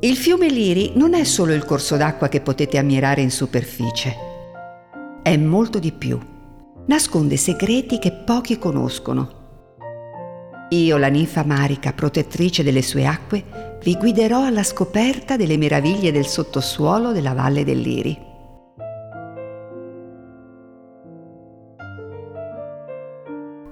Il fiume Liri non è solo il corso d'acqua che potete ammirare in superficie, è molto di più. Nasconde segreti che pochi conoscono. Io, la ninfa marica, protettrice delle sue acque, vi guiderò alla scoperta delle meraviglie del sottosuolo della Valle dell'Iri.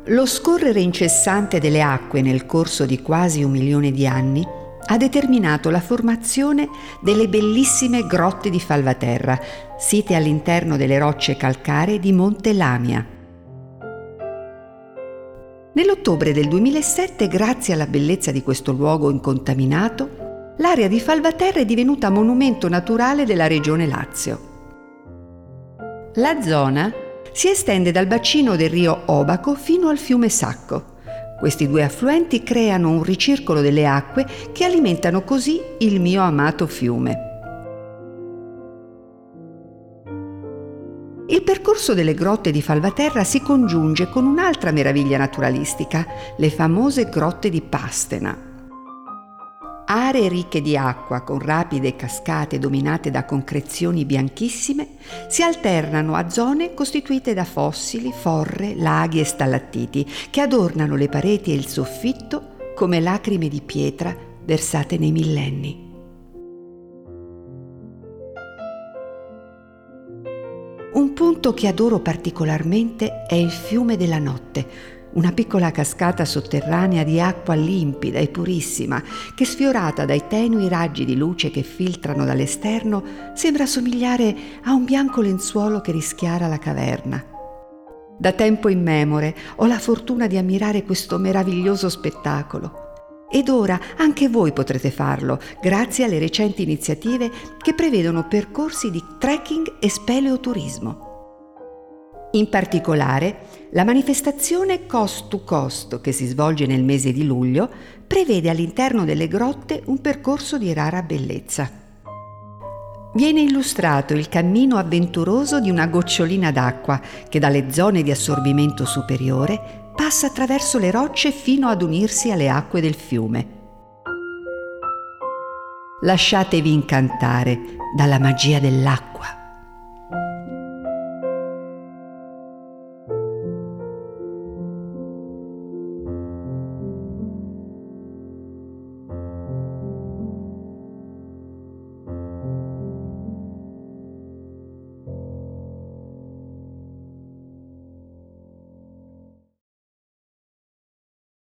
Lo scorrere incessante delle acque nel corso di quasi un milione di anni ha determinato la formazione delle bellissime grotte di Falvaterra, site all'interno delle rocce calcaree di Monte Lamia. Nell'ottobre del 2007, grazie alla bellezza di questo luogo incontaminato, l'area di Falvaterra è divenuta monumento naturale della regione Lazio. La zona si estende dal bacino del rio Obaco fino al fiume Sacco. Questi due affluenti creano un ricircolo delle acque che alimentano così il mio amato fiume. Il percorso delle grotte di Falvaterra si congiunge con un'altra meraviglia naturalistica, le famose grotte di Pastena. Aree ricche di acqua con rapide cascate dominate da concrezioni bianchissime si alternano a zone costituite da fossili, forre, laghi e stalattiti che adornano le pareti e il soffitto come lacrime di pietra versate nei millenni. Un punto che adoro particolarmente è il fiume della notte, una piccola cascata sotterranea di acqua limpida e purissima che sfiorata dai tenui raggi di luce che filtrano dall'esterno sembra somigliare a un bianco lenzuolo che rischiara la caverna. Da tempo immemore ho la fortuna di ammirare questo meraviglioso spettacolo. Ed ora anche voi potrete farlo, grazie alle recenti iniziative che prevedono percorsi di trekking e speleoturismo. In particolare, la manifestazione Cost to Cost, che si svolge nel mese di luglio, prevede all'interno delle grotte un percorso di rara bellezza. Viene illustrato il cammino avventuroso di una gocciolina d'acqua che dalle zone di assorbimento superiore passa attraverso le rocce fino ad unirsi alle acque del fiume. Lasciatevi incantare dalla magia dell'acqua.